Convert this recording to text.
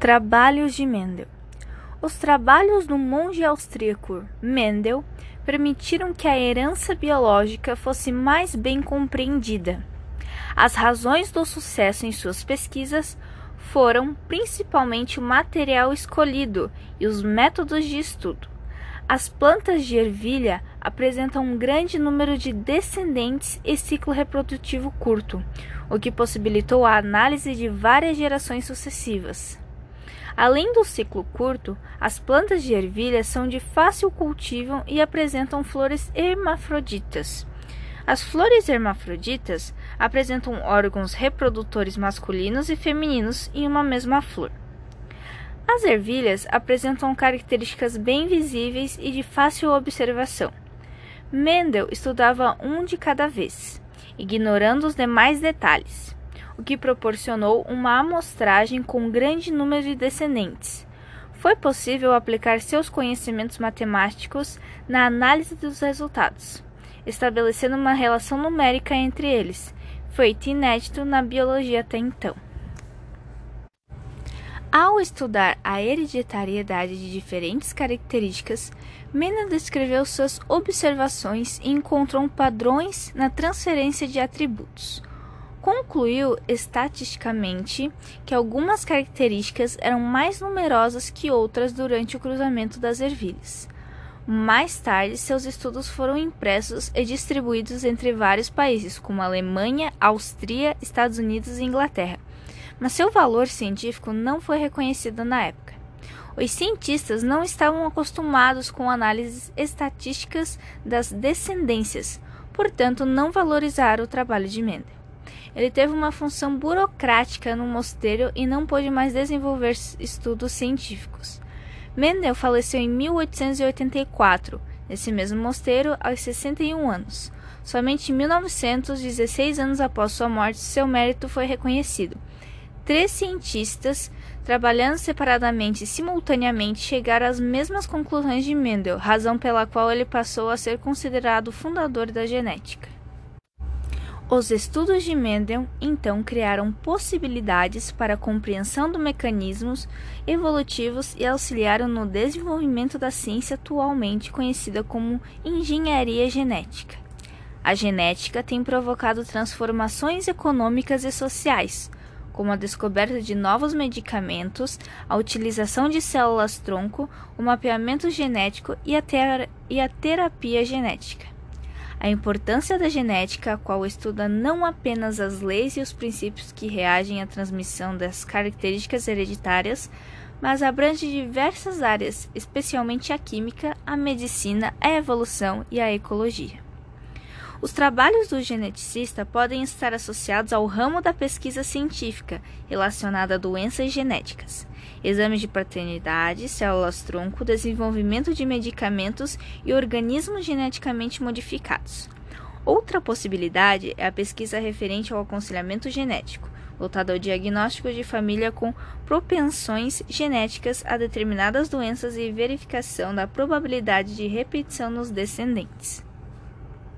Trabalhos de Mendel Os trabalhos do monge austríaco Mendel permitiram que a herança biológica fosse mais bem compreendida. As razões do sucesso em suas pesquisas foram principalmente o material escolhido e os métodos de estudo. As plantas de ervilha apresentam um grande número de descendentes e ciclo reprodutivo curto, o que possibilitou a análise de várias gerações sucessivas. Além do ciclo curto, as plantas de ervilha são de fácil cultivo e apresentam flores hermafroditas. As flores hermafroditas apresentam órgãos reprodutores masculinos e femininos em uma mesma flor. As ervilhas apresentam características bem visíveis e de fácil observação. Mendel estudava um de cada vez, ignorando os demais detalhes o que proporcionou uma amostragem com grande número de descendentes. Foi possível aplicar seus conhecimentos matemáticos na análise dos resultados, estabelecendo uma relação numérica entre eles, feito inédito na biologia até então. Ao estudar a hereditariedade de diferentes características, Mena descreveu suas observações e encontrou padrões na transferência de atributos concluiu estatisticamente que algumas características eram mais numerosas que outras durante o cruzamento das ervilhas. Mais tarde, seus estudos foram impressos e distribuídos entre vários países, como Alemanha, Áustria, Estados Unidos e Inglaterra, mas seu valor científico não foi reconhecido na época. Os cientistas não estavam acostumados com análises estatísticas das descendências, portanto, não valorizaram o trabalho de Mendel. Ele teve uma função burocrática no mosteiro e não pôde mais desenvolver estudos científicos. Mendel faleceu em 1884, nesse mesmo mosteiro, aos 61 anos. Somente em 1916 anos após sua morte, seu mérito foi reconhecido. Três cientistas, trabalhando separadamente e simultaneamente, chegaram às mesmas conclusões de Mendel, razão pela qual ele passou a ser considerado o fundador da genética. Os estudos de Mendel então criaram possibilidades para a compreensão dos mecanismos evolutivos e auxiliaram no desenvolvimento da ciência atualmente conhecida como engenharia genética. A genética tem provocado transformações econômicas e sociais, como a descoberta de novos medicamentos, a utilização de células-tronco, o mapeamento genético e a, e a terapia genética. A importância da genética, a qual estuda não apenas as leis e os princípios que reagem à transmissão das características hereditárias, mas abrange diversas áreas, especialmente a química, a medicina, a evolução e a ecologia. Os trabalhos do geneticista podem estar associados ao ramo da pesquisa científica relacionada a doenças genéticas, exames de paternidade, células-tronco, desenvolvimento de medicamentos e organismos geneticamente modificados. Outra possibilidade é a pesquisa referente ao aconselhamento genético, voltada ao diagnóstico de família com propensões genéticas a determinadas doenças e verificação da probabilidade de repetição nos descendentes.